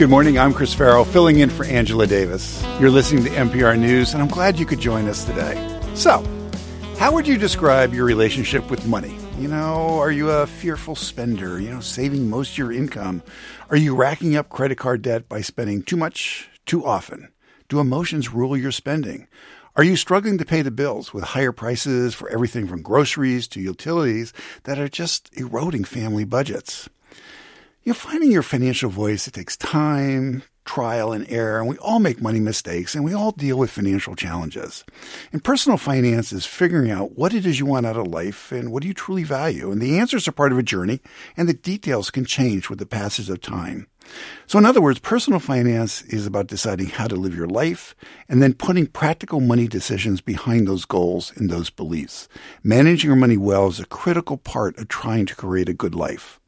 Good morning. I'm Chris Farrell, filling in for Angela Davis. You're listening to MPR News, and I'm glad you could join us today. So, how would you describe your relationship with money? You know, are you a fearful spender, you know, saving most of your income? Are you racking up credit card debt by spending too much, too often? Do emotions rule your spending? Are you struggling to pay the bills with higher prices for everything from groceries to utilities that are just eroding family budgets? You're finding your financial voice, it takes time, trial, and error, and we all make money mistakes and we all deal with financial challenges. And personal finance is figuring out what it is you want out of life and what do you truly value. And the answers are part of a journey, and the details can change with the passage of time. So, in other words, personal finance is about deciding how to live your life and then putting practical money decisions behind those goals and those beliefs. Managing your money well is a critical part of trying to create a good life.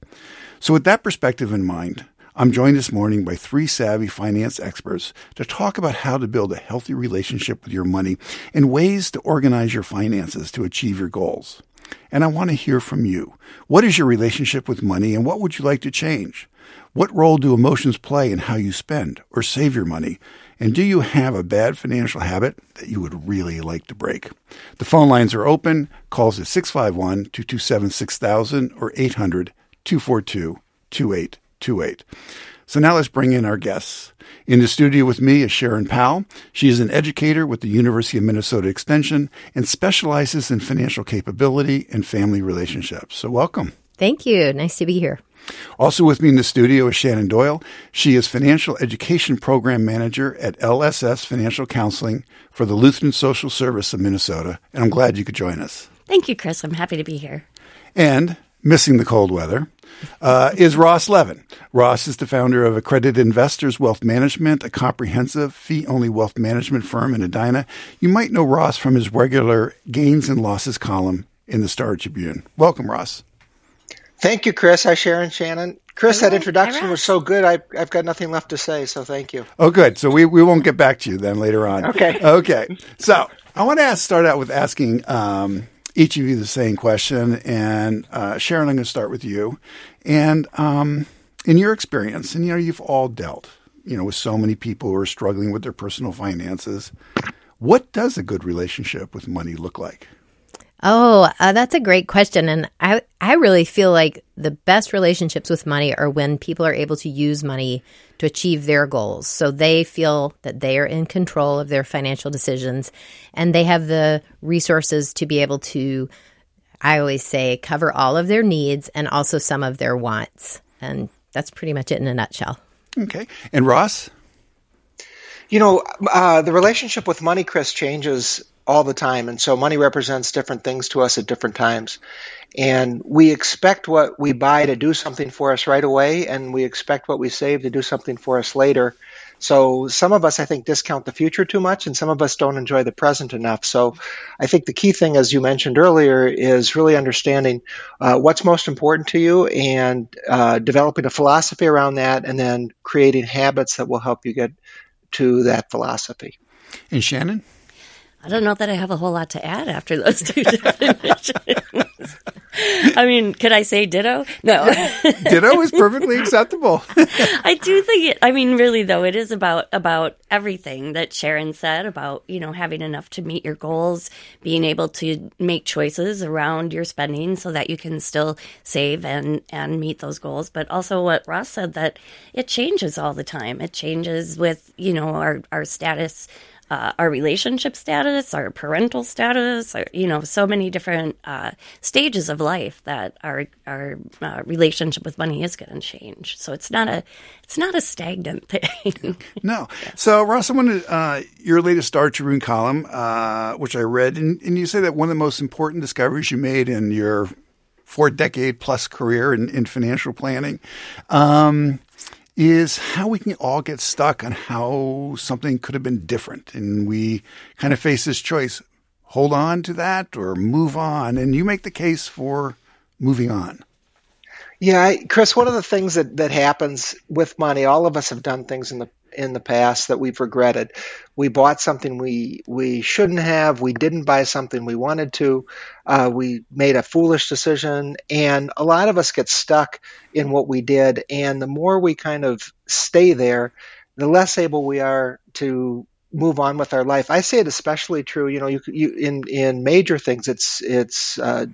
So, with that perspective in mind, I'm joined this morning by three savvy finance experts to talk about how to build a healthy relationship with your money and ways to organize your finances to achieve your goals. And I want to hear from you. What is your relationship with money and what would you like to change? What role do emotions play in how you spend or save your money? And do you have a bad financial habit that you would really like to break? The phone lines are open. Calls at 651 227 6000 or 800 242 2828. So now let's bring in our guests. In the studio with me is Sharon Powell. She is an educator with the University of Minnesota Extension and specializes in financial capability and family relationships. So welcome. Thank you. Nice to be here. Also with me in the studio is Shannon Doyle. She is Financial Education Program Manager at LSS Financial Counseling for the Lutheran Social Service of Minnesota. And I'm glad you could join us. Thank you, Chris. I'm happy to be here. And missing the cold weather, uh, is Ross Levin. Ross is the founder of Accredited Investors Wealth Management, a comprehensive fee only wealth management firm in Edina. You might know Ross from his regular gains and losses column in the Star Tribune. Welcome, Ross. Thank you, Chris. Hi, Sharon, Shannon. Chris, that introduction was so good. I, have got nothing left to say, so thank you. Oh, good. So we, we won't get back to you then later on. Okay. Okay. So I want to ask, start out with asking um, each of you the same question. And uh, Sharon, I'm going to start with you. And um, in your experience, and you know, you've all dealt, you know, with so many people who are struggling with their personal finances. What does a good relationship with money look like? Oh, uh, that's a great question. And I, I really feel like the best relationships with money are when people are able to use money to achieve their goals. So they feel that they are in control of their financial decisions and they have the resources to be able to, I always say, cover all of their needs and also some of their wants. And that's pretty much it in a nutshell. Okay. And Ross? You know, uh, the relationship with money, Chris, changes all the time. And so money represents different things to us at different times. And we expect what we buy to do something for us right away, and we expect what we save to do something for us later. So some of us, I think, discount the future too much, and some of us don't enjoy the present enough. So I think the key thing, as you mentioned earlier, is really understanding uh, what's most important to you and uh, developing a philosophy around that, and then creating habits that will help you get to that philosophy. And Shannon? I don't know that I have a whole lot to add after those two definitions. I mean, could I say ditto? No. ditto is perfectly acceptable. I do think it I mean really though it is about about everything that Sharon said about, you know, having enough to meet your goals, being able to make choices around your spending so that you can still save and and meet those goals, but also what Ross said that it changes all the time. It changes with, you know, our our status uh, our relationship status, our parental status, our, you know, so many different uh, stages of life that our our uh, relationship with money is going to change. So it's not a it's not a stagnant thing. no. So Ross, I wanted uh, your latest Star Tribune column, uh, which I read, and, and you say that one of the most important discoveries you made in your four decade plus career in, in financial planning. Um, is how we can all get stuck on how something could have been different. And we kind of face this choice hold on to that or move on. And you make the case for moving on. Yeah, Chris, one of the things that, that happens with money, all of us have done things in the in the past that we've regretted. We bought something we we shouldn't have. We didn't buy something we wanted to. Uh, we made a foolish decision, and a lot of us get stuck in what we did. And the more we kind of stay there, the less able we are to move on with our life. I say it especially true. You know, you, you in in major things, it's it's uh,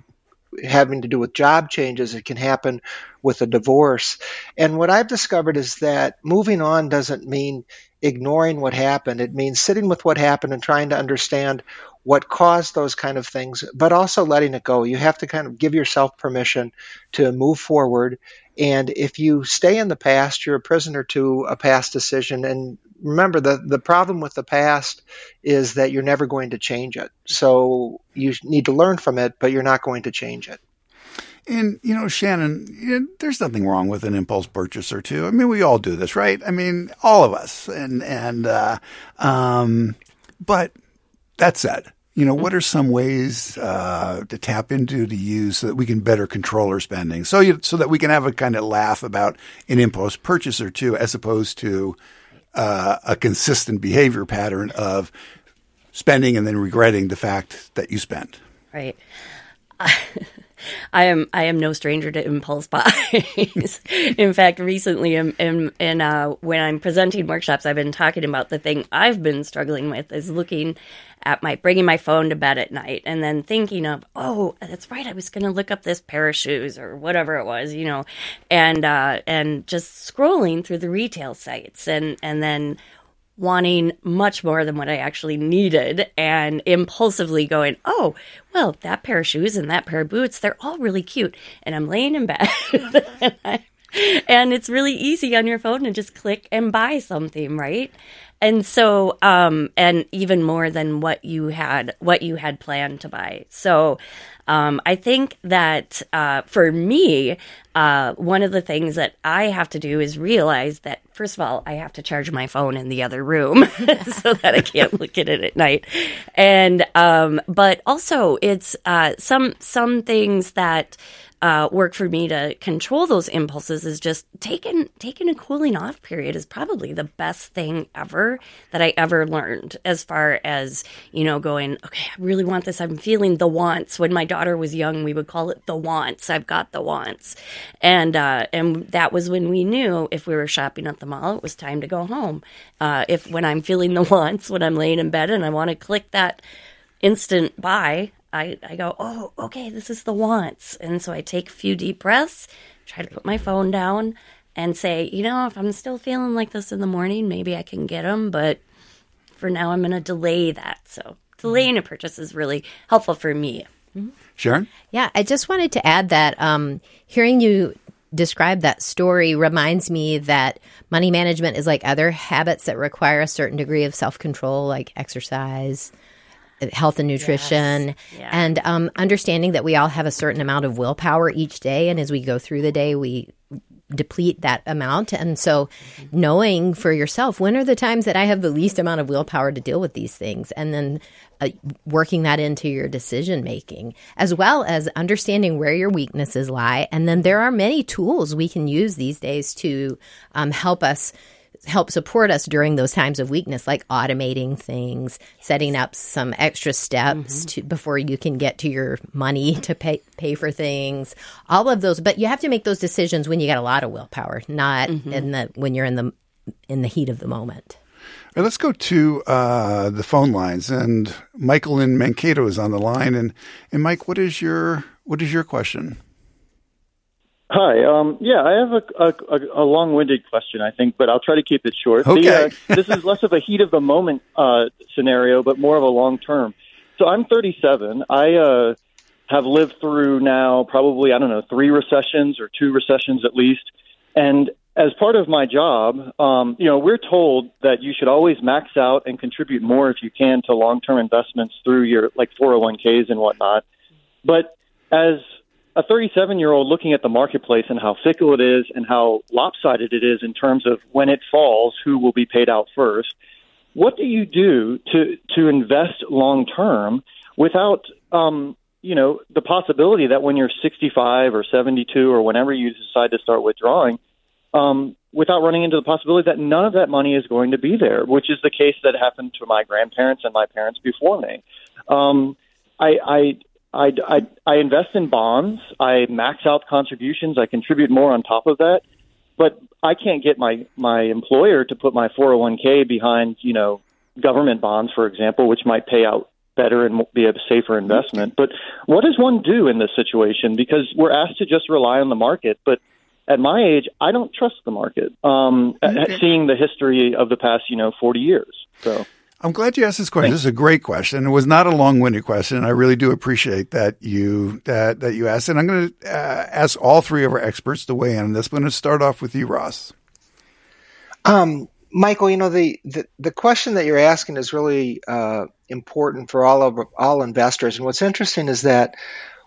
having to do with job changes. It can happen with a divorce. And what I've discovered is that moving on doesn't mean ignoring what happened. It means sitting with what happened and trying to understand what caused those kind of things, but also letting it go. You have to kind of give yourself permission to move forward. And if you stay in the past, you're a prisoner to a past decision. And remember, the, the problem with the past is that you're never going to change it. So you need to learn from it, but you're not going to change it. And you know, Shannon, you know, there's nothing wrong with an impulse purchase or two. I mean, we all do this, right? I mean, all of us. And and uh, um, but that said, you know, what are some ways uh, to tap into to use so that we can better control our spending, so you, so that we can have a kind of laugh about an impulse purchase or two, as opposed to uh, a consistent behavior pattern of spending and then regretting the fact that you spent. Right. I am I am no stranger to impulse buys. in fact, recently, in, in, in uh, when I'm presenting workshops, I've been talking about the thing I've been struggling with is looking at my bringing my phone to bed at night and then thinking of oh that's right I was going to look up this pair of shoes or whatever it was you know and uh, and just scrolling through the retail sites and and then wanting much more than what I actually needed and impulsively going, oh, well, that pair of shoes and that pair of boots, they're all really cute. And I'm laying in bed and, it's really easy on your phone to just click and buy something, right? And so, um, and even more than what you had, what you had planned to buy. So, um, I think that uh, for me, uh, one of the things that I have to do is realize that first of all, I have to charge my phone in the other room so that I can't look at it at night, and um, but also it's uh, some some things that uh, work for me to control those impulses is just taking taking a cooling off period is probably the best thing ever that I ever learned as far as you know going okay I really want this. I'm feeling the wants. When my daughter was young we would call it the wants. I've got the wants. And uh, and that was when we knew if we were shopping at the mall it was time to go home uh, if when I'm feeling the wants when I'm laying in bed and I want to click that instant buy I, I go, oh, okay, this is the wants. And so I take a few deep breaths, try to put my phone down, and say, you know, if I'm still feeling like this in the morning, maybe I can get them. But for now, I'm going to delay that. So delaying a purchase is really helpful for me. Mm-hmm. Sharon? Yeah, I just wanted to add that um, hearing you describe that story reminds me that money management is like other habits that require a certain degree of self control, like exercise, health and nutrition yes. yeah. and um, understanding that we all have a certain amount of willpower each day and as we go through the day we deplete that amount. And so knowing for yourself when are the times that i have the least amount of willpower to deal with these things? And then uh, working that into your decision making as well as understanding where your weaknesses lie. And then there are many tools we can use these days to um, help us help support us during those times of weakness, like automating things, setting up some extra steps mm-hmm. to, before you can get to your money to pay pay for things. All of those, but you have to make those decisions when you got a lot of willpower, not mm-hmm. in the when you're in the in the heat of the moment. Right, let's go to uh, the phone lines, and Michael in Mankato is on the line. And and Mike, what is your what is your question? Hi. Um, yeah, I have a, a, a, long-winded question, I think, but I'll try to keep it short. Okay. The, uh, this is less of a heat of the moment uh, scenario, but more of a long-term. So I'm 37. I uh, have lived through now probably I don't know three recessions or two recessions at least, and as part of my job, um, you know, we're told that you should always max out and contribute more if you can to long-term investments through your like 401ks and whatnot. But as a 37 year old looking at the marketplace and how fickle it is and how lopsided it is in terms of when it falls, who will be paid out first. What do you do to to invest long term without um, you know the possibility that when you're 65 or 72 or whenever you decide to start withdrawing, um, without running into the possibility that none of that money is going to be there, which is the case that happened to my grandparents and my parents before me. Um, I, I, I, I, I invest in bonds. I max out contributions. I contribute more on top of that, but I can't get my my employer to put my 401k behind you know government bonds, for example, which might pay out better and be a safer investment. But what does one do in this situation? Because we're asked to just rely on the market, but at my age, I don't trust the market. Um, okay. Seeing the history of the past, you know, 40 years. So. I'm glad you asked this question. This is a great question. It was not a long-winded question. I really do appreciate that you that that you asked. And I'm going to uh, ask all three of our experts to weigh in on this. I'm going to start off with you, Ross. Um, Michael, you know the, the, the question that you're asking is really uh, important for all of all investors. And what's interesting is that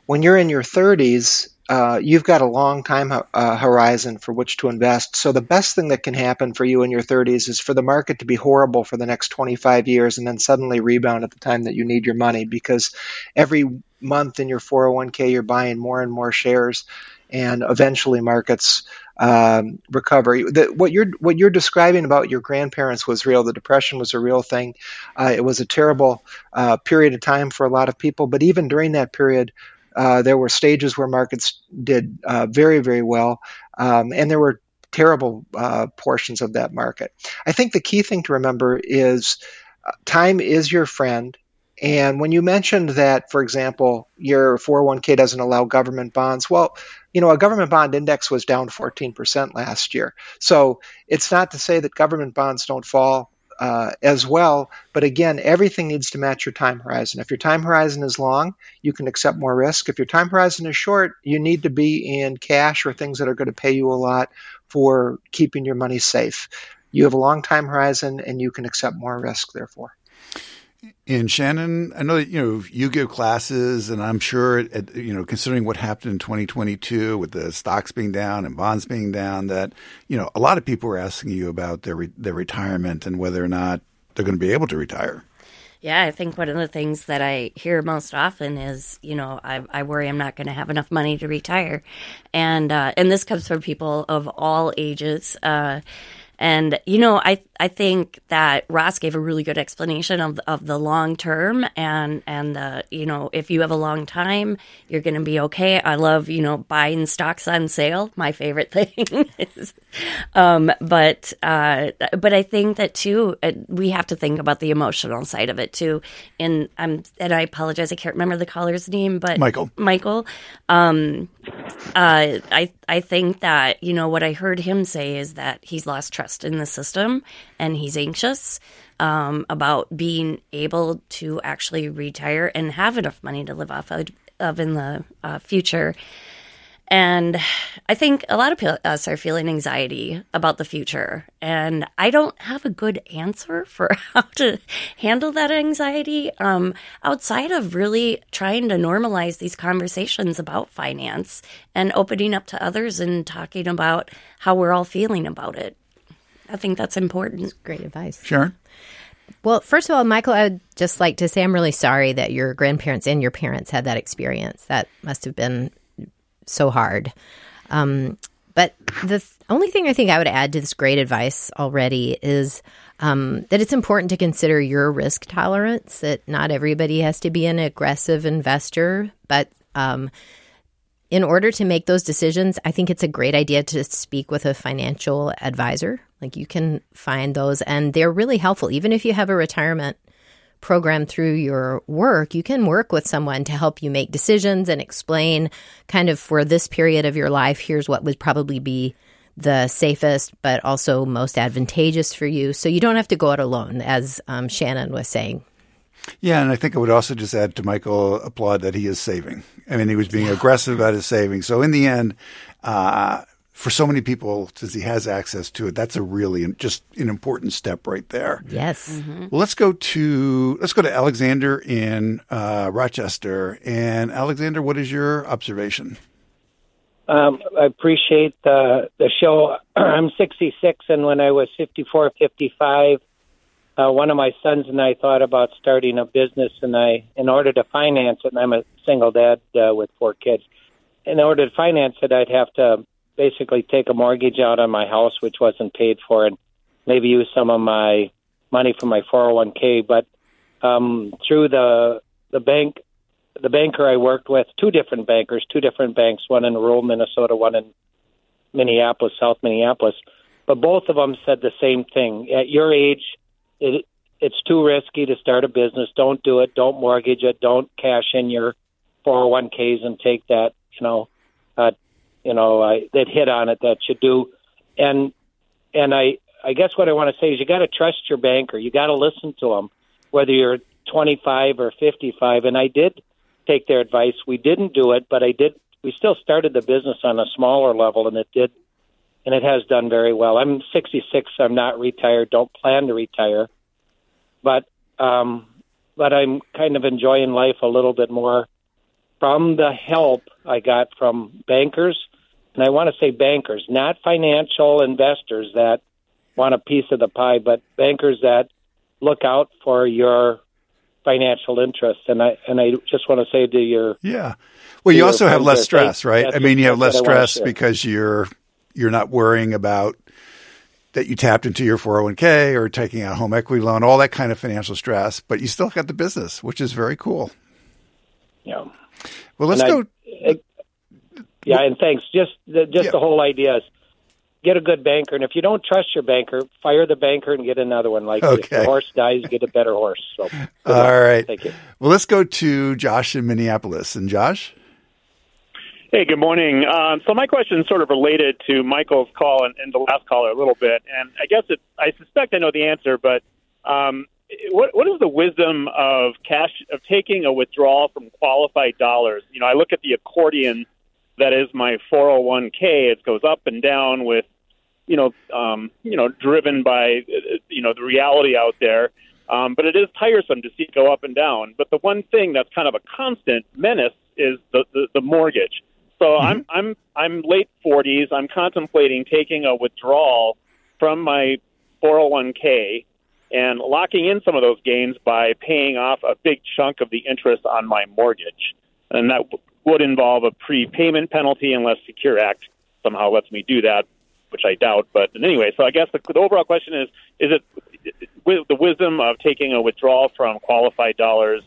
when you're in your 30s, uh, you've got a long time uh, horizon for which to invest. So the best thing that can happen for you in your 30s is for the market to be horrible for the next 25 years and then suddenly rebound at the time that you need your money because every month in your 401k you're buying more and more shares and eventually markets um, recover. The, what you're what you're describing about your grandparents was real. The depression was a real thing. Uh, it was a terrible uh, period of time for a lot of people. But even during that period, uh, there were stages where markets did uh, very, very well, um, and there were terrible uh, portions of that market. I think the key thing to remember is uh, time is your friend. And when you mentioned that, for example, your 401k doesn't allow government bonds, well, you know, a government bond index was down 14% last year. So it's not to say that government bonds don't fall uh, as well. But again, everything needs to match your time horizon. If your time horizon is long, you can accept more risk. If your time horizon is short, you need to be in cash or things that are going to pay you a lot for keeping your money safe. You have a long time horizon and you can accept more risk, therefore. And Shannon, I know that you know you give classes, and I'm sure you know considering what happened in 2022 with the stocks being down and bonds being down, that you know a lot of people are asking you about their re- their retirement and whether or not they're going to be able to retire. Yeah, I think one of the things that I hear most often is, you know, I, I worry I'm not going to have enough money to retire, and uh, and this comes from people of all ages. Uh, and you know, I I think that Ross gave a really good explanation of of the long term and and the you know if you have a long time, you're going to be okay. I love you know buying stocks on sale. My favorite thing is, um, but uh, but I think that too uh, we have to think about the emotional side of it too. And I'm and I apologize, I can't remember the caller's name, but Michael. Michael. Um, uh, I I think that you know what I heard him say is that he's lost trust in the system and he's anxious um, about being able to actually retire and have enough money to live off of, in the uh, future. And I think a lot of us are feeling anxiety about the future. And I don't have a good answer for how to handle that anxiety um, outside of really trying to normalize these conversations about finance and opening up to others and talking about how we're all feeling about it. I think that's important. That's great advice. Sure. Well, first of all, Michael, I would just like to say I'm really sorry that your grandparents and your parents had that experience. That must have been so hard. Um, but the th- only thing I think I would add to this great advice already is um, that it's important to consider your risk tolerance, that not everybody has to be an aggressive investor, but um, in order to make those decisions, I think it's a great idea to speak with a financial advisor. Like you can find those, and they're really helpful. Even if you have a retirement program through your work, you can work with someone to help you make decisions and explain kind of for this period of your life, here's what would probably be the safest, but also most advantageous for you. So you don't have to go it alone, as um, Shannon was saying. Yeah, and I think I would also just add to Michael applaud that he is saving. I mean, he was being aggressive about his saving. So in the end, uh, for so many people, since he has access to it, that's a really just an important step right there. Yes. Mm-hmm. Well, let's go to let's go to Alexander in uh, Rochester. And Alexander, what is your observation? Um, I appreciate the the show. I'm 66, and when I was 54, 55, uh, one of my sons and I thought about starting a business, and I, in order to finance it, and I'm a single dad uh, with four kids. In order to finance it, I'd have to basically take a mortgage out on my house, which wasn't paid for, and maybe use some of my money from my 401k. But um, through the the bank, the banker I worked with, two different bankers, two different banks, one in rural Minnesota, one in Minneapolis, South Minneapolis, but both of them said the same thing. At your age, it, it's too risky to start a business. Don't do it. Don't mortgage it. Don't cash in your 401ks and take that, you know, uh, you know, uh, that hit on it that you do. And and I I guess what I want to say is you got to trust your banker. You got to listen to them, whether you're 25 or 55. And I did take their advice. We didn't do it, but I did. We still started the business on a smaller level, and it did, and it has done very well. I'm 66. I'm not retired. Don't plan to retire, but um, but I'm kind of enjoying life a little bit more from the help I got from bankers, and I want to say bankers, not financial investors that want a piece of the pie, but bankers that look out for your financial interests. And I and I just want to say to your yeah, well, you also have less stress, right? I mean, you have less what I wanna stress because you're you're not worrying about that you tapped into your 401k or taking out a home equity loan, all that kind of financial stress, but you still got the business, which is very cool. yeah. Well, let's And I- go. Yeah, and thanks. Just the, just Yeah. the whole idea is get a good banker, and if you don't trust your banker, fire the banker and get another one. Like if Okay. the horse dies, get a better horse. So, All luck. right. Thank you. Well, let's go to Josh in Minneapolis. And Josh? Hey, good morning. Um, so my question is sort of related to Michael's call and, and the last caller a little bit, and I guess it, I suspect I know the answer, but um, what what is the wisdom of cash of taking a withdrawal from qualified dollars? You know, I look at the accordion that is my 401k. It goes up and down with, you know, um, you know, driven by you know the reality out there. Um, but it is tiresome to see it go up and down. But the one thing that's kind of a constant menace is the, the, the mortgage. So I'm I'm I'm late 40s. I'm contemplating taking a withdrawal from my 401k and locking in some of those gains by paying off a big chunk of the interest on my mortgage. And that w- would involve a prepayment penalty unless Secure Act somehow lets me do that, which I doubt. But anyway, so I guess the, the overall question is: Is it with the wisdom of taking a withdrawal from qualified dollars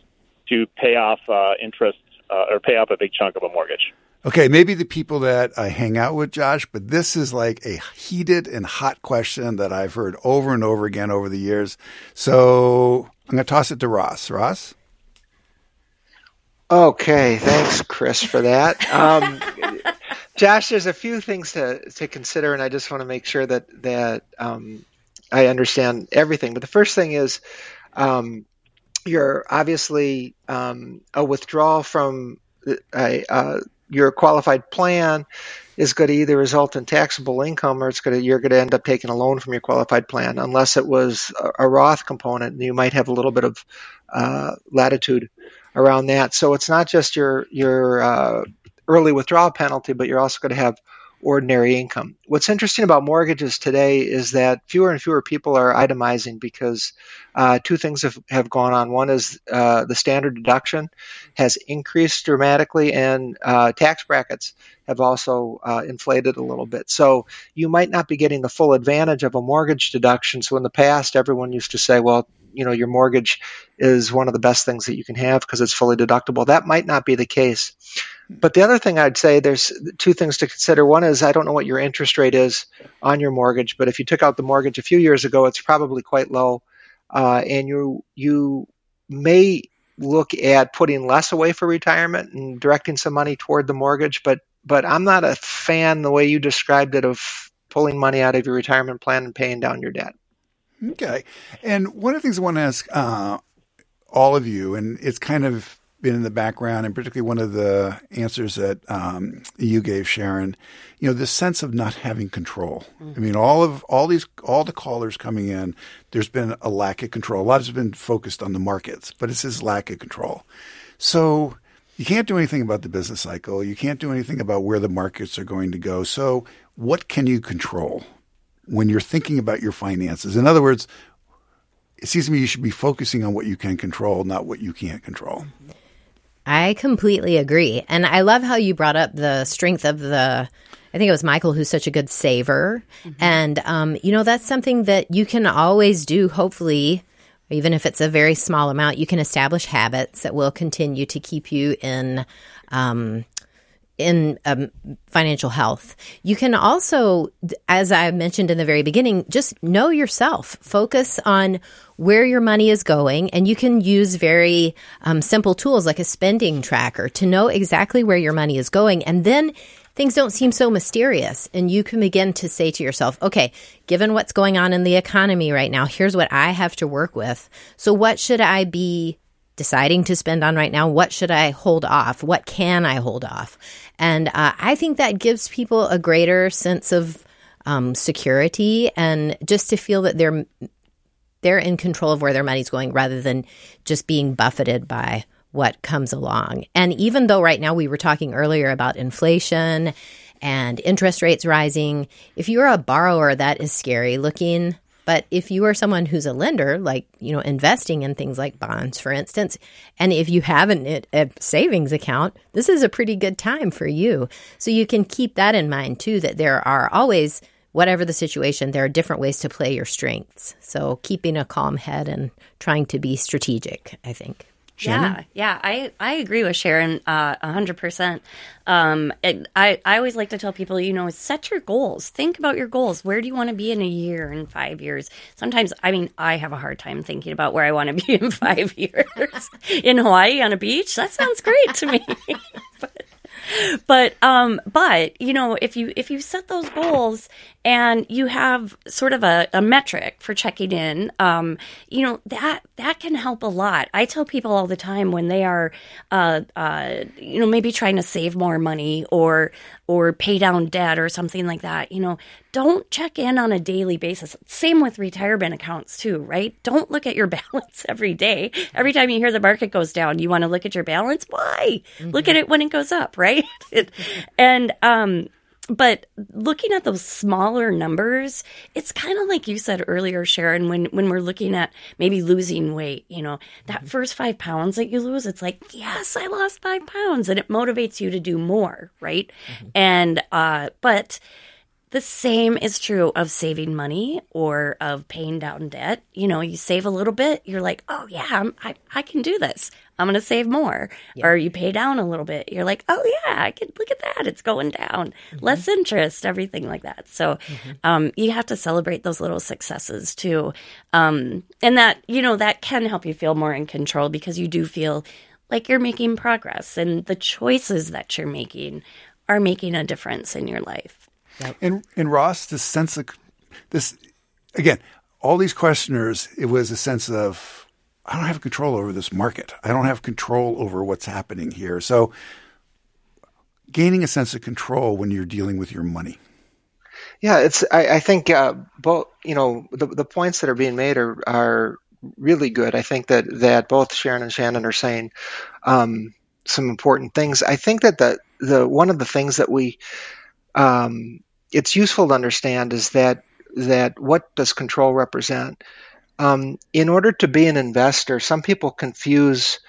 to pay off uh, interest uh, or pay off a big chunk of a mortgage? Okay, maybe the people that I hang out with, Josh, but this is like a heated and hot question that I've heard over and over again over the years. So I'm going to toss it to Ross. Ross? Okay, thanks, Chris, for that. Um, Josh, there's a few things to, to consider, and I just want to make sure that that um, I understand everything. But the first thing is, um, you're obviously um, a withdrawal from a, uh, your qualified plan is going to either result in taxable income or it's going to you're going to end up taking a loan from your qualified plan unless it was a, Roth component and you might have a little bit of uh, latitude around that. So it's not just your your uh, early withdrawal penalty but you're also going to have ordinary income what's interesting about mortgages today is that fewer and fewer people are itemizing because uh, two things have, have gone on one is uh, the standard deduction has increased dramatically and uh, tax brackets have also uh, inflated a little bit. So you might not be getting the full advantage of a mortgage deduction. So in the past, everyone used to say, well, you know, your mortgage is one of the best things that you can have because it's fully deductible. That might not be the case. But the other thing I'd say, there's two things to consider. One is I don't know what your interest rate is on your mortgage, but if you took out the mortgage a few years ago, it's probably quite low, uh, and you you may look at putting less away for retirement and directing some money toward the mortgage. But but I'm not a fan the way you described it of pulling money out of your retirement plan and paying down your debt. Okay. And one of the things I want to ask uh, all of you, and it's kind of been in the background, and particularly one of the answers that um, you gave, Sharon, you know, this sense of not having control. I mean, all of all these all the callers coming in, there's been a lack of control. A lot has been focused on the markets, but it's this lack of control. So you can't do anything about the business cycle. You can't do anything about where the markets are going to go. So what can you control? when you're thinking about your finances. In other words, it seems to me you should be focusing on what you can control, not what you can't control. I completely agree. And I love how you brought up the strength of the I think it was Michael who's such a good saver. Mm-hmm. And, um, you know, that's something that you can always do, hopefully, even if it's a very small amount, you can establish habits that will continue to keep you in. Um, in um, financial health. You can also, as I mentioned in the very beginning, just know yourself. Focus on where your money is going, and you can use very um, simple tools like a spending tracker to know exactly where your money is going. And then things don't seem so mysterious. And you can begin to say to yourself, okay, given what's going on in the economy right now, here's what I have to work with. So, what should I be deciding to spend on right now? What should I hold off? What can I hold off? And uh, I think that gives people a greater sense of um, security and just to feel that they're they're in control of where their money's going rather than just being buffeted by what comes along. And even though right now we were talking earlier about inflation and interest rates rising, if you're a borrower, that is scary looking. But if you are someone who's a lender, like, you know, investing in things like bonds, for instance, and if you have an, a savings account, this is a pretty good time for you. So you can keep that in mind too, that there are always, whatever the situation, there are different ways to play your strengths. So keeping a calm head and trying to be strategic, I think. Shannon? Yeah, yeah, I, I agree with Sharon uh, a hundred percent. Um, I I always like to tell people, you know, set your goals. Think about your goals. Where do you want to be in a year, in five years? Sometimes, I mean, I have a hard time thinking about where I want to be in five years. in Hawaii on a beach, that sounds great to me. but, but um but you know if you if you set those goals and you have sort of a, a metric for checking in. Um you know that that can help a lot. I tell people all the time when they are uh uh you know maybe trying to save more money or or pay down debt or something like that you know don't check in on a daily basis. Same with retirement accounts too right? Don't look at your balance every day. Every time you hear the market goes down you want to look at your balance? Why? Mm-hmm. look at it when it goes up right? And um but looking at those smaller numbers, it's kind of like you said earlier, Sharon, when, when we're looking at maybe losing weight, you know, that mm-hmm. first five pounds that you lose, it's like, yes, I lost five pounds. And it motivates you to do more, right? Mm-hmm. And, uh, but the same is true of saving money or of paying down debt. You know, you save a little bit, you're like, oh, yeah, I'm, i I, can do this. I'm going to save more. Yeah. Or you pay down a little bit. You're like, oh, yeah, I can look at that. It's going down. Mm-hmm. Less interest, everything like that. So mm-hmm. um, you have to celebrate those little successes too. Um, and that, you know, that can help you feel more in control because you do feel like you're making progress and the choices that you're making are making a difference in your life. Yep. And and Ross, this sense of this again, all these questioners, it was a sense of I don't have control over this market. I don't have control over what's happening here. So gaining a sense of control when you're dealing with your money. Yeah, it's. I, I think uh, both. You know, the the points that are being made are are really good. I think that that both Sharon and Shannon are saying um, some important things. I think that the the one of the things that we um, it's useful to understand is that that what does control represent? Um, in order to be an investor, some people confuse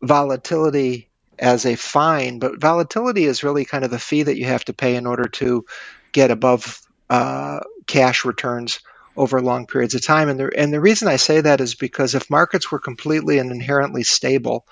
volatility as a fine, but volatility is really kind of the fee that you have to pay in order to get above uh, cash returns over long periods of time. And the, and the reason I say that is because if markets were completely and inherently stable,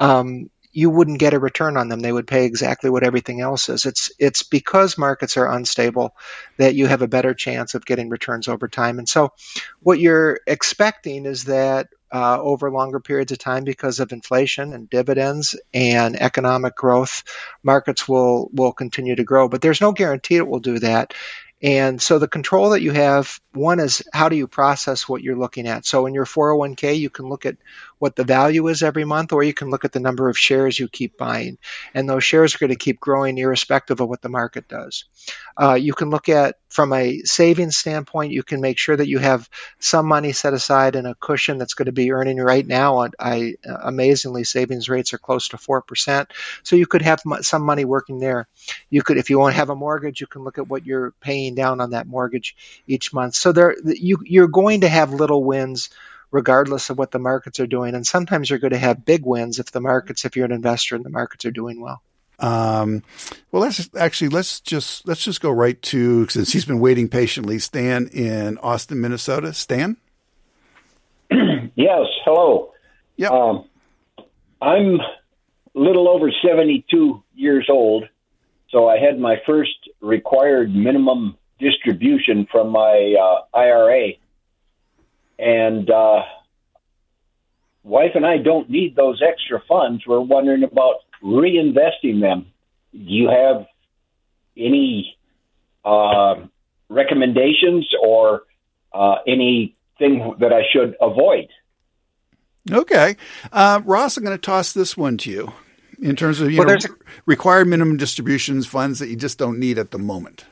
um, you wouldn't get a return on them. They would pay exactly what everything else is. It's it's because markets are unstable that you have a better chance of getting returns over time. And so, what you're expecting is that uh, over longer periods of time, because of inflation and dividends and economic growth, markets will will continue to grow. But there's no guarantee it will do that. And so the control that you have, one is how do you process what you're looking at? So in your 401k, you can look at what the value is every month, or you can look at the number of shares you keep buying. And those shares are going to keep growing irrespective of what the market does. Uh, you can look at, from a savings standpoint, you can make sure that you have some money set aside in a cushion that's going to be earning right now. I, amazingly, savings rates are close to 4%. So you could have some money working there. You could, if you want to have a mortgage, you can look at what you're paying down on that mortgage each month. So there, you, you're going to have little wins regardless of what the markets are doing. And sometimes you're going to have big wins if the markets, if you're an investor and the markets are doing well. Um, well, let's actually let's just let's just go right to since he's been waiting patiently. Stan in Austin, Minnesota. Stan. yes. Hello. Yeah. Um, I'm a little over 72 years old, so I had my first required minimum distribution from my uh, IRA, and uh, wife and I don't need those extra funds. We're wondering about reinvesting them. Do you have any uh, recommendations or uh, anything that I should avoid? Okay. Uh, Ross, I'm going to toss this one to you in terms of you Well, know, a- required minimum distributions funds that you just don't need at the moment.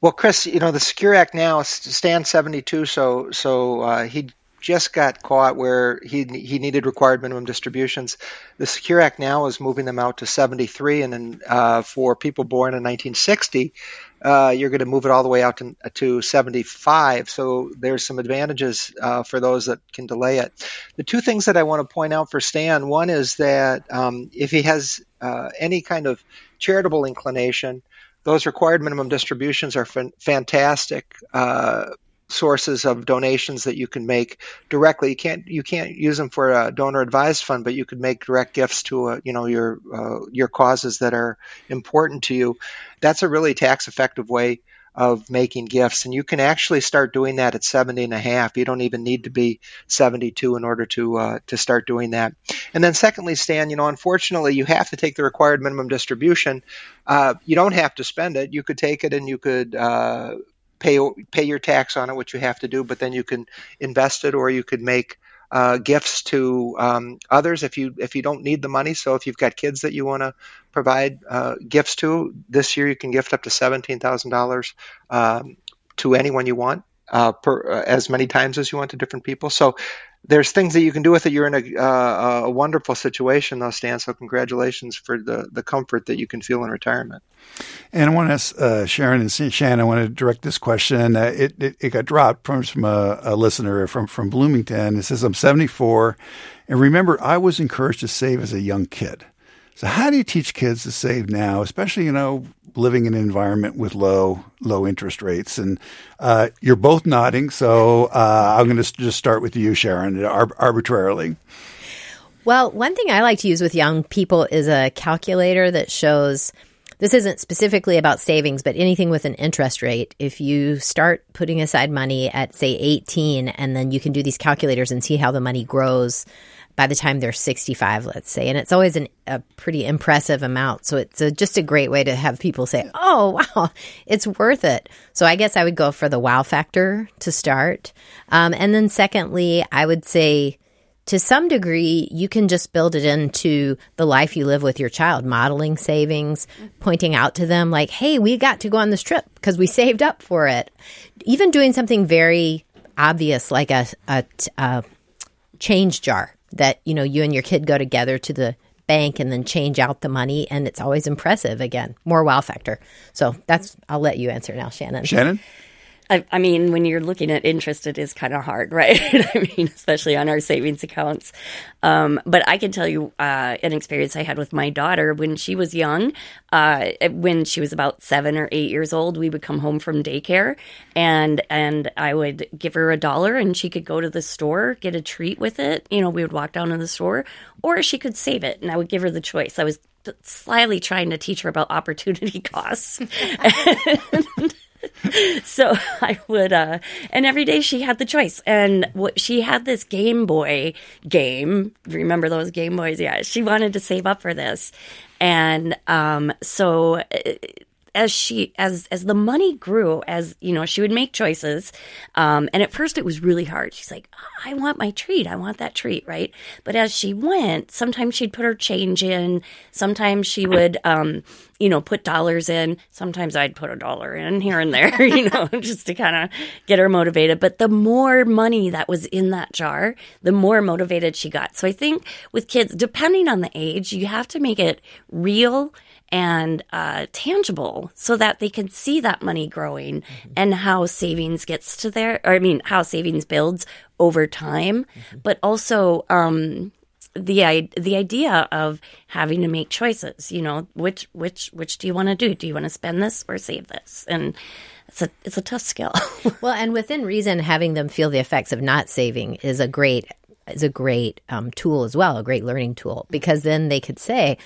Well, Chris, you know the Secure Act now stands 72, so so uh, he just got caught where he he needed required minimum distributions. The Secure Act now is moving them out to 73, and then uh, for people born in 1960, uh, you're going to move it all the way out to, to 75. So there's some advantages uh, for those that can delay it. The two things that I want to point out for Stan, one is that um, if he has uh, any kind of charitable inclination, those required minimum distributions are fan- fantastic uh, sources of donations that you can make directly. You can't you can't use them for a donor advised fund, but you could make direct gifts to uh, you know your uh, your causes that are important to you. That's a really tax effective way of making gifts. And you can actually start doing that at 70 and a half. You don't even need to be 72 in order to uh, to start doing that. And then secondly stan you know unfortunately you have to take the required minimum distribution. Uh, you don't have to spend it. You could take it and you could uh, pay pay your tax on it which you have to do but then you can invest it or you could make uh, gifts to um, others if you if you don't need the money. So if you've got kids that you want to provide uh, gifts to, this year you can gift up to seventeen thousand dollars um, to anyone you want, uh, per, uh, as many times as you want to different people. So there's things that you can do with it. You're in a, uh, a wonderful situation, though, Stan. So congratulations for the the comfort that you can feel in retirement. And I want to ask uh, Sharon and Shannon, I want to direct this question. Uh, it, it, it got dropped from, from a, a, listener from, from Bloomington. It says, I'm 74. And remember, I was encouraged to save as a young kid. So how do you teach kids to save now, especially, you know, living in an environment with low, low interest rates? And uh, you're both nodding. So uh, I'm going to just start with you, Sharon, arbitrarily. Well, one thing I like to use with young people is a calculator that shows – this isn't specifically about savings, but anything with an interest rate. If you start putting aside money at, say, 18, and then you can do these calculators and see how the money grows by the time they're 65, let's say. And it's always an, a pretty impressive amount. So it's a, just a great way to have people say, oh, wow, it's worth it. So I guess I would go for the wow factor to start. Um, and then secondly, I would say, to some degree, you can just build it into the life you live with your child, modeling savings, pointing out to them, like, hey, we got to go on this trip because we saved up for it. Even doing something very obvious like a, a, a change jar that, you know, you and your kid go together to the bank and then change out the money. And it's always impressive again, more wow factor. So that's, I'll let you answer now, Shannon. Shannon? I, I, mean, when you're looking at interest, it is kind of hard, right? I mean, especially on our savings accounts. Um, but I can tell you uh, an experience I had with my daughter when she was young. Uh, when she was about seven or eight years old, we would come home from daycare, and and I would give her a dollar, and she could go to the store, get a treat with it. You know, we would walk down to the store, or she could save it, and I would give her the choice. I was slyly trying to teach her about opportunity costs. and, so I would, uh, and every day she had the choice. And what she had this Game Boy game. Remember those Game Boys? Yeah. She wanted to save up for this. And um, so as she as as the money grew as you know she would make choices um, and at first it was really hard. She's like oh, i want my treat. I want that treat right? But as she went sometimes she'd put her change in. Sometimes she would um, you know put dollars in. Sometimes i'd put a dollar in here and there you know just to kind of get her motivated. But the more money that was in that jar the more motivated she got. So i think with kids depending on the age you have to make it real and uh, tangible so that they can see that money growing mm-hmm. and how savings gets to there or i mean how savings builds over time mm-hmm. but also um, the the idea of having to make choices. You know, which which which do you want to do? Do you want to spend this or save this? And it's a it's a tough skill. well, and within reason, having them feel the effects of not saving is a great is a great um, tool as well, a great learning tool because then they could say, "Oh,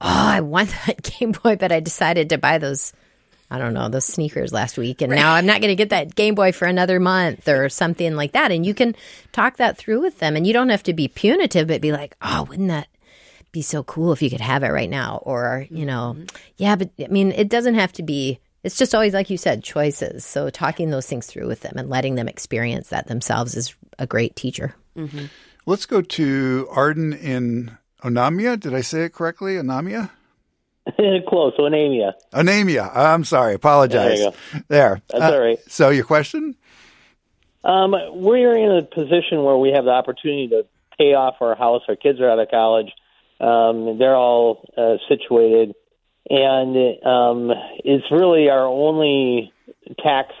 I want that Game Boy, but I decided to buy those." I don't know, those sneakers last week, and now I'm not going to get that Game Boy for another month or something like that. And you can talk that through with them, and you don't have to be punitive, but be like, oh, wouldn't that be so cool if you could have it right now? Or, you know, mm-hmm. yeah, but I mean, it doesn't have to be, it's just always, like you said, choices. So talking those things through with them and letting them experience that themselves is a great teacher. Mm-hmm. Let's go to Arden in Onamia. Did I say it correctly? Onamia? Close, anemia. Anemia. I'm sorry. Apologize. There. there. That's uh, all right. So, your question? Um, we're in a position where we have the opportunity to pay off our house. Our kids are out of college. Um, they're all uh, situated, and um, it's really our only tax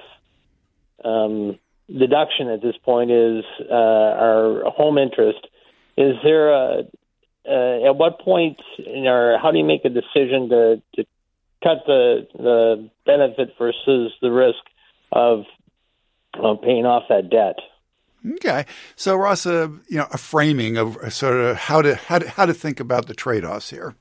um, deduction at this point is uh, our home interest. Is there a uh, at what point, or how do you make a decision to, to cut the the benefit versus the risk of paying off that debt? Okay, so Ross, uh, you know, a framing of sort of how to how to how to think about the trade offs here.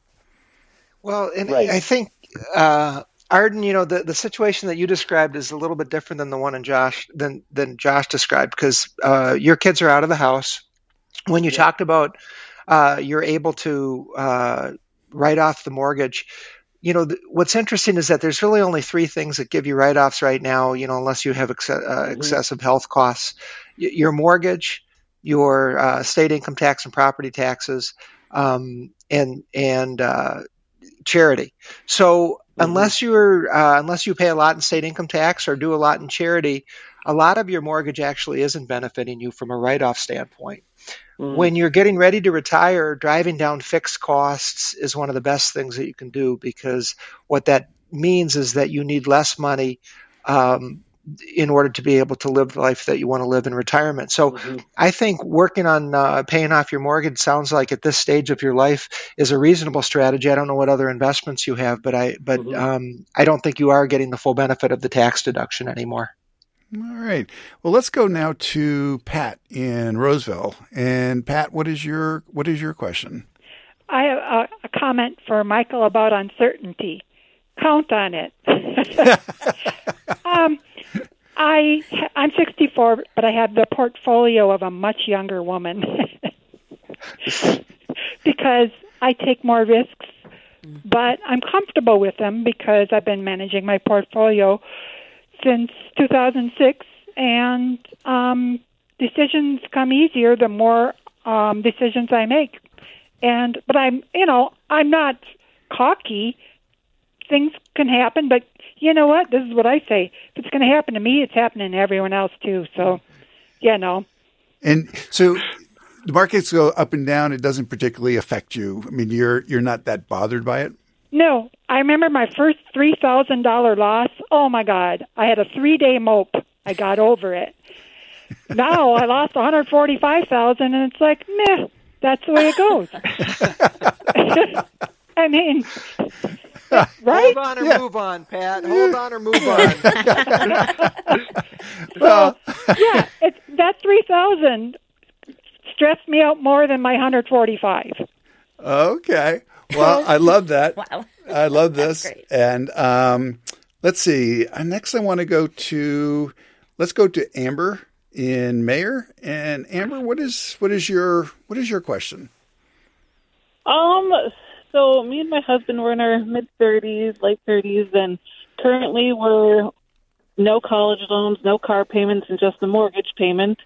Well, and right. I think uh, Arden, you know, the, the situation that you described is a little bit different than the one in Josh than than Josh described because uh, your kids are out of the house. When you yeah. talked about uh, you're able to uh, write off the mortgage. You know, th- what's interesting is that there's really only three things that give you write offs right now, you know, unless you have ex- uh, mm-hmm. excessive health costs y- your mortgage, your uh, state income tax and property taxes, um, and, and uh, charity. So, mm-hmm. unless you're uh, unless you pay a lot in state income tax or do a lot in charity, a lot of your mortgage actually isn't benefiting you from a write off standpoint. Mm. When you're getting ready to retire, driving down fixed costs is one of the best things that you can do because what that means is that you need less money um, in order to be able to live the life that you want to live in retirement. So mm-hmm. I think working on uh, paying off your mortgage sounds like at this stage of your life is a reasonable strategy. I don't know what other investments you have, but I but mm-hmm. um, I don't think you are getting the full benefit of the tax deduction anymore. All right. Well, let's go now to Pat in Roseville. And Pat, what is your what is your question? I have a, comment for Michael about uncertainty. Count on it. um, I I'm 64, but I have the portfolio of a much younger woman because I take more risks, but I'm comfortable with them because I've been managing my portfolio since 2006, and um, decisions come easier the more um, decisions I make. And but I'm, you know, I'm not cocky. Things can happen, but you know what? This is what I say. If it's going to happen to me, it's happening to everyone else too. So, yeah, no. And so the markets go up and down. It doesn't particularly affect you. I mean, you're you're not that bothered by it. No, I remember my first three thousand dollar loss. Oh my God, I had a three day mope. I got over it. now I lost one hundred forty five thousand, and it's like, meh, that's the way it goes. I mean, right? Hold on or yeah. move on, Pat. Hold on or move on. well, yeah, it's that three thousand stressed me out more than my hundred forty five. Okay. Well, I love that. wow. I love this. And um, let's see. Uh, next, I want to go to let's go to Amber in Mayer. And Amber, what is what is your what is your question? Um. So me and my husband were in our mid thirties, late thirties, and currently we're no college loans, no car payments, and just the mortgage payment.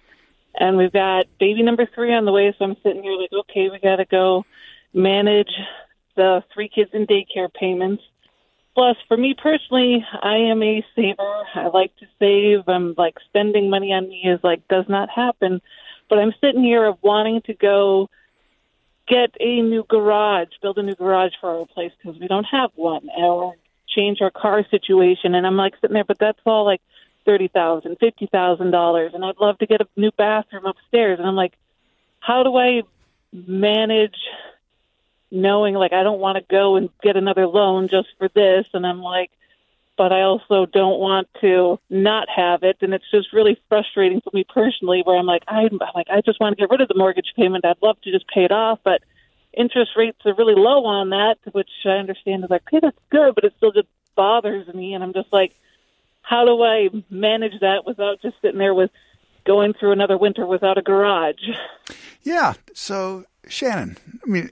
And we've got baby number three on the way, so I'm sitting here like, okay, we got to go manage the three kids in daycare payments. Plus, for me personally, I am a saver. I like to save. I'm like spending money on me is like does not happen. But I'm sitting here of wanting to go get a new garage, build a new garage for our place because we don't have one, or change our car situation. And I'm like sitting there, but that's all like thirty thousand, fifty thousand dollars, and I'd love to get a new bathroom upstairs. And I'm like, how do I manage knowing like I don't want to go and get another loan just for this and I'm like but I also don't want to not have it. And it's just really frustrating for me personally where I'm like I am like I just want to get rid of the mortgage payment. I'd love to just pay it off but interest rates are really low on that which I understand is like okay that's good but it still just bothers me. And I'm just like how do I manage that without just sitting there with going through another winter without a garage? Yeah. So, Shannon, I mean,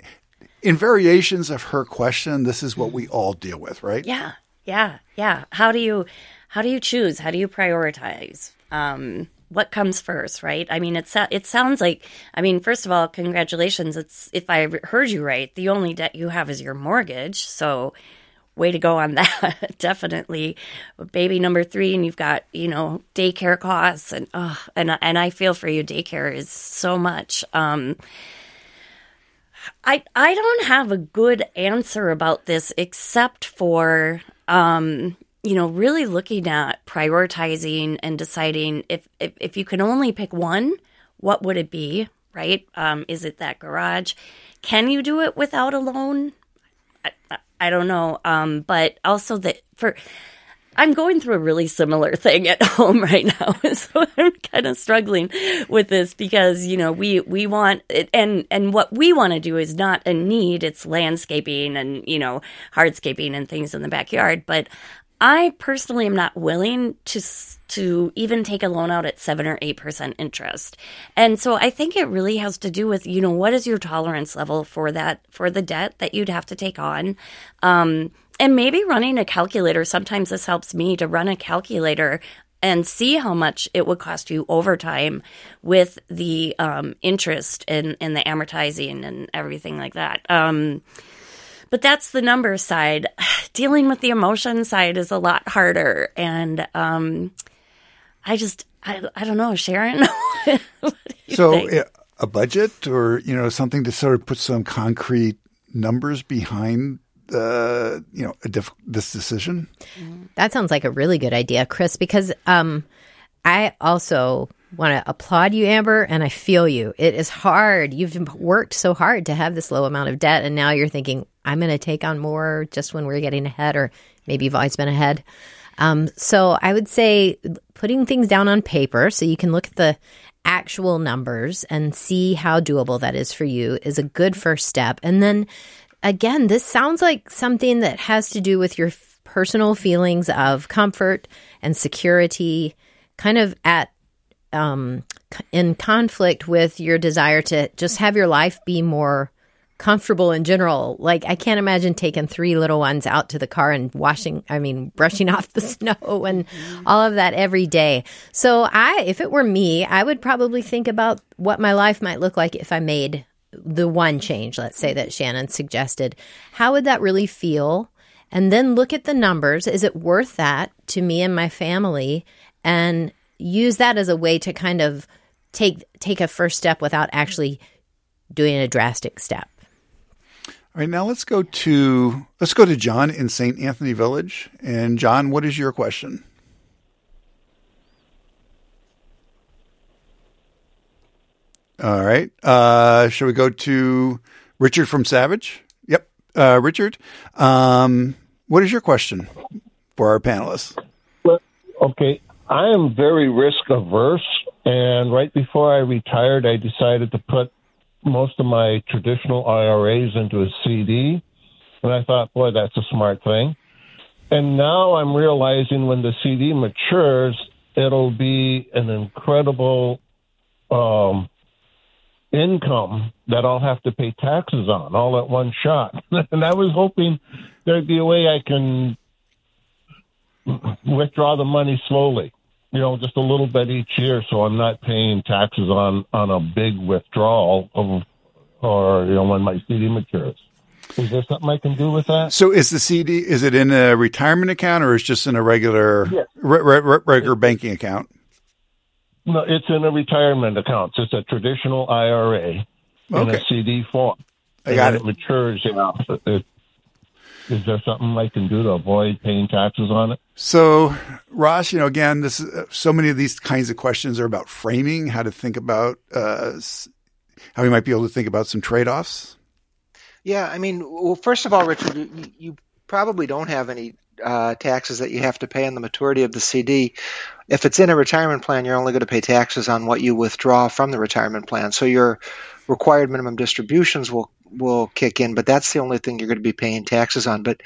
in variations of her question, this is what we all deal with, right? Yeah, yeah, yeah. How do you how do you choose? How do you prioritize? Um, what comes first, right? I mean, it it sounds like. I mean, first of all, congratulations. It's if I heard you right, the only debt you have is your mortgage. So, way to go on that. Definitely, baby number three, and you've got you know daycare costs, and uh, and and I feel for you. Daycare is so much. Um, I I don't have a good answer about this except for um, you know really looking at prioritizing and deciding if, if if you can only pick one, what would it be? Right? Um, is it that garage? Can you do it without a loan? I, I, don't know. Um, but also that for I'm going through a really similar thing at home right now, so I'm kind of struggling with this because you know we we want it, and and what we want to do is not a need; it's landscaping and you know hardscaping and things in the backyard. But I personally am not willing to to even take a loan out at seven or eight percent interest, and so I think it really has to do with you know what is your tolerance level for that for the debt that you'd have to take on. Um, and maybe running a calculator sometimes this helps me to run a calculator and see how much it would cost you over time with the um, interest and, and the amortizing and everything like that. Um, but that's the number side. Dealing with the emotion side is a lot harder. And um, i just I, I don't know sharon so think? a budget or you know something to sort of put some concrete numbers behind uh, you know, diff- this decision? That sounds like a really good idea, Chris, because um, I also want to applaud you, Amber, and I feel you. It is hard. You've worked so hard to have this low amount of debt, and now you're thinking, I'm going to take on more just when we're getting ahead, or maybe you've always been ahead. Um, so I would say putting things down on paper so you can look at the actual numbers and see how doable that is for you is a good first step. And then again, this sounds like something that has to do with your f- personal feelings of comfort and security, kind of at um, in conflict with your desire to just have your life be more comfortable in general. Like I can't imagine taking three little ones out to the car and washing, I mean, brushing off the snow and all of that every day. So I, if it were me, I would probably think about what my life might look like if I made the one change, let's say that Shannon suggested, how would that really feel? And then look at the numbers. Is it worth that to me and my family? And use that as a way to kind of take take a first step without actually doing a drastic step. All right, now let's go to let's go to John in St. Anthony Village. And John, what is your question? All right. Uh, shall we go to Richard from Savage? Yep. Uh, Richard, um, what is your question for our panelists? Okay. I am very risk averse. And right before I retired, I decided to put most of my traditional IRAs into a CD. And I thought, boy, that's a smart thing. And now I'm realizing when the CD matures, it'll be an incredible um, income that I'll have to pay taxes on all at one shot. and I was hoping there'd be a way I can withdraw the money slowly, you know, just a little bit each year so I'm not paying taxes on, on a big withdrawal of, or, you know, when my CD matures. Is there something I can do with that? So is the CD, is it in a retirement account or is it just in a regular, yes. re- re- regular banking account? No, it's in a retirement account. It's a traditional IRA in a CD form. I got And it. when matures, you know, it, is there something I can do to avoid paying taxes on it? So, Ross, you know, again, this is, so many of these kinds of questions are about framing, how to think about uh, how we might be able to think about some trade offs? Yeah, I mean, well, first of all, Richard, you, you probably don't have any uh, taxes that you have to pay on the maturity of the CD. If it's in a retirement plan, you're only going to pay taxes on what you withdraw from the retirement plan. So your required minimum distributions will will kick in, but that's the only thing you're going to be paying taxes on. But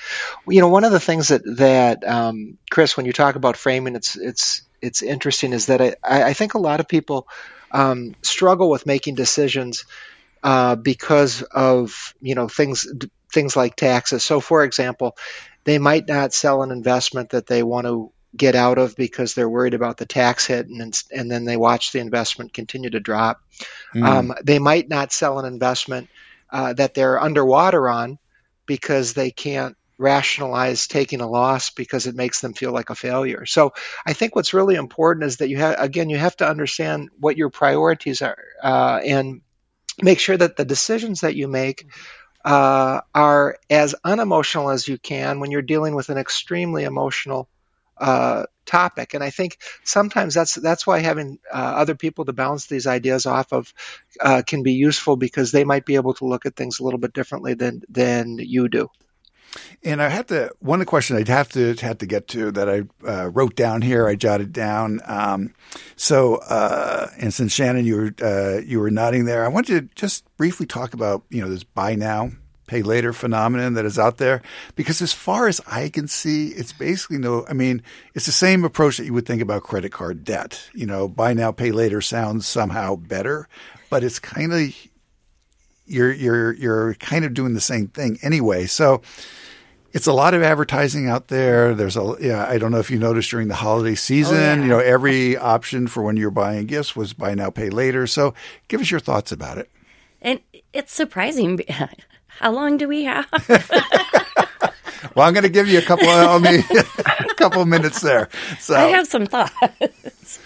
you know, one of the things that that um, Chris, when you talk about framing, it's it's it's interesting is that I, I think a lot of people um, struggle with making decisions uh, because of you know things things like taxes. So, for example, they might not sell an investment that they want to get out of because they're worried about the tax hit, and and then they watch the investment continue to drop. Mm. Um, they might not sell an investment uh, that they're underwater on because they can't rationalize taking a loss because it makes them feel like a failure. So I think what's really important is that you have again you have to understand what your priorities are uh, and make sure that the decisions that you make uh, are as unemotional as you can when you're dealing with an extremely emotional uh, topic. And I think sometimes that's that's why having uh, other people to bounce these ideas off of uh, can be useful because they might be able to look at things a little bit differently than than you do. And I have to one question I'd have to had to get to that I uh, wrote down here. I jotted down. Um, so, uh, and since Shannon, you were uh, you were nodding there, I want to just briefly talk about you know this buy now pay later phenomenon that is out there because as far as I can see, it's basically no, I mean, it's the same approach that you would think about credit card debt. You know, buy now, pay later sounds somehow better, but it's kind of, you're, you're, you're kind of doing the same thing anyway. So, it's a lot of advertising out there. There's a yeah. I don't know if you noticed during the holiday oh, season. Oh, yeah. You know, every option for when you're buying gifts was buy now, pay later. So, give us your thoughts about it. And it's surprising. How long do we have? well, I'm going to give you a couple. Of, I mean, a couple minutes there. So I have some thoughts.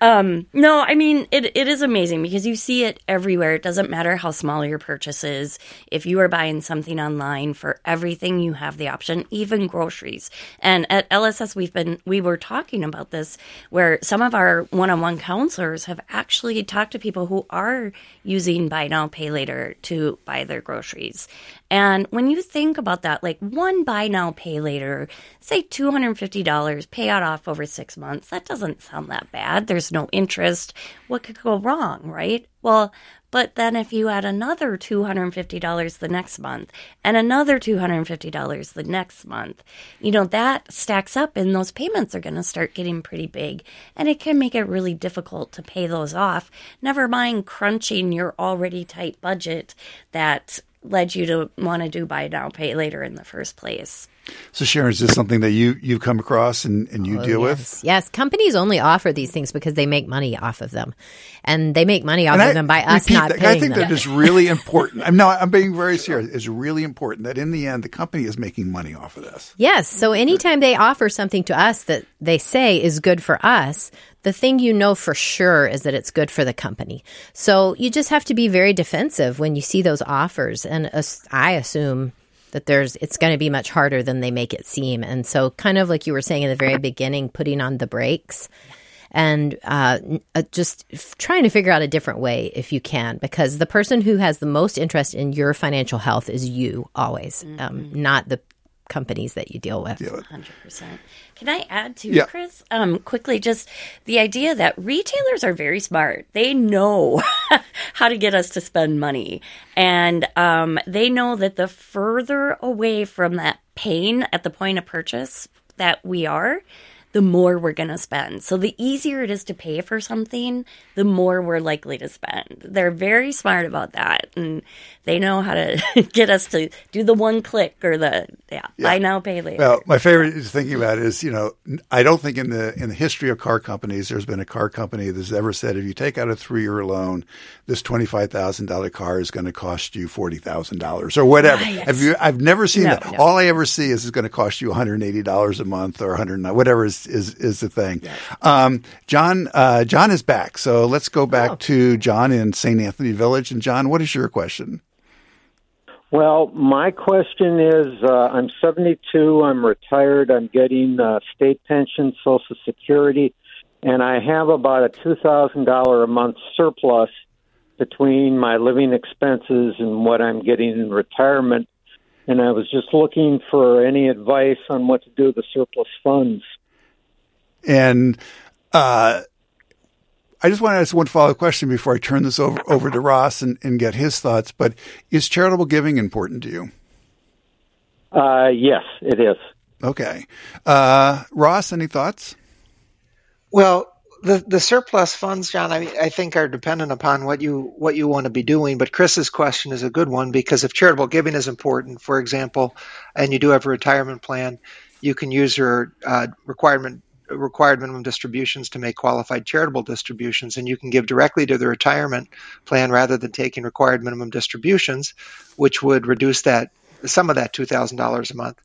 Um, no, I mean it. It is amazing because you see it everywhere. It doesn't matter how small your purchase is. If you are buying something online for everything, you have the option, even groceries. And at LSS, we've been we were talking about this where some of our one-on-one counselors have actually talked to people who are using buy now pay later to buy their groceries. And when you think about that, like one buy now, pay later, say $250, pay out off over six months, that doesn't sound that bad. There's no interest. What could go wrong, right? Well, but then if you add another $250 the next month and another $250 the next month, you know, that stacks up and those payments are going to start getting pretty big. And it can make it really difficult to pay those off. Never mind crunching your already tight budget that led you to want to do buy now, pay later in the first place. So, Sharon, is this something that you you've come across and, and you oh, deal yes. with? Yes, companies only offer these things because they make money off of them, and they make money off and of I them by us not that, paying I think them. that is really important. I'm no, I'm being very serious. It's really important that in the end, the company is making money off of this. Yes. So anytime they offer something to us that they say is good for us, the thing you know for sure is that it's good for the company. So you just have to be very defensive when you see those offers. And I assume that there's it's going to be much harder than they make it seem. And so, kind of like you were saying in the very beginning, putting on the brakes and uh, uh, just f- trying to figure out a different way if you can, because the person who has the most interest in your financial health is you always, um, mm-hmm. um, not the companies that you deal with. Hundred percent. Can I add to yeah. Chris? Um, quickly, just the idea that retailers are very smart. They know how to get us to spend money, and um, they know that the further away from that pain at the point of purchase that we are, the more we're going to spend. So the easier it is to pay for something, the more we're likely to spend. They're very smart about that. And they know how to get us to do the one click or the, yeah, yeah. buy now, pay later. Well, my favorite is thinking about it is, you know, I don't think in the, in the history of car companies, there's been a car company that's ever said, if you take out a three year loan, this $25,000 car is going to cost you $40,000 or whatever. Ah, yes. Have you, I've never seen no, that. No. All I ever see is it's going to cost you $180 a month or 100 whatever is is is the thing. Yeah. Um, John uh, John is back, so let's go back oh. to John in St. Anthony Village. And John, what is your question? Well, my question is uh, I'm 72, I'm retired, I'm getting uh, state pension, Social Security, and I have about a $2,000 a month surplus between my living expenses and what I'm getting in retirement. And I was just looking for any advice on what to do with the surplus funds. And uh, I just want to ask one follow up question before I turn this over, over to Ross and, and get his thoughts. But is charitable giving important to you? Uh, yes, it is. Okay. Uh, Ross, any thoughts? Well, the the surplus funds, John, I I think are dependent upon what you what you want to be doing. But Chris's question is a good one because if charitable giving is important, for example, and you do have a retirement plan, you can use your uh, requirement required minimum distributions to make qualified charitable distributions, and you can give directly to the retirement plan rather than taking required minimum distributions, which would reduce that some of that two thousand dollars a month.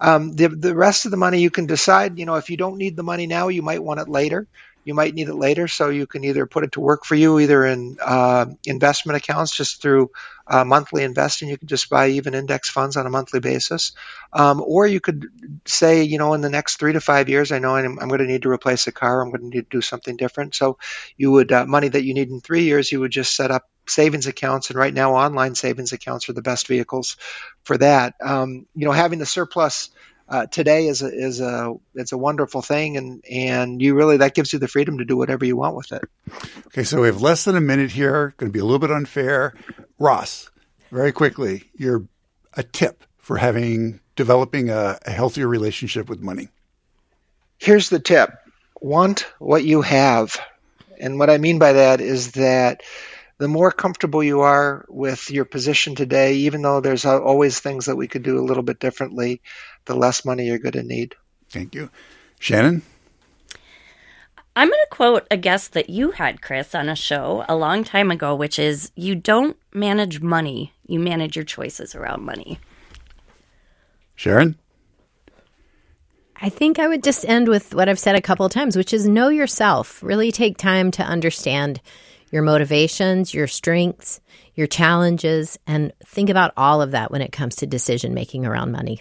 Um, the the rest of the money you can decide. You know, if you don't need the money now, you might want it later you might need it later. So you can either put it to work for you, either in uh, investment accounts, just through uh, monthly investing. You can just buy even index funds on a monthly basis, um, or you could say, you know, in the next three to five years, I know I'm, I'm going to need to replace a car. I'm going to need to do something different. So you would uh, money that you need in three years, you would just set up savings accounts, and right now online savings accounts are the best vehicles for that. Um, you know, having the surplus uh, today is a, is a it's a wonderful thing, and and you really that gives you the freedom to do whatever you want with it. Okay, so we have less than a minute here. Going to be a little bit unfair, Ross. Very quickly, you're a tip for having developing a, a healthier relationship with money. Here's the tip: want what you have, and what I mean by that is that the more comfortable you are with your position today, even though there's always things that we could do a little bit differently, the less money you're going to need. Thank you. Shannon? I'm going to quote a guest that you had, Chris, on a show a long time ago, which is You don't manage money, you manage your choices around money. Sharon? I think I would just end with what I've said a couple of times, which is know yourself. Really take time to understand your motivations, your strengths, your challenges, and think about all of that when it comes to decision making around money.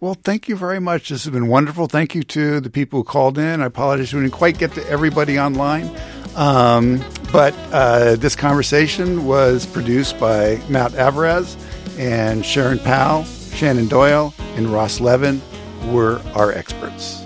Well, thank you very much. This has been wonderful. Thank you to the people who called in. I apologize we didn't quite get to everybody online. Um, but uh, this conversation was produced by Matt Alvarez and Sharon Powell, Shannon Doyle, and Ross Levin were our experts.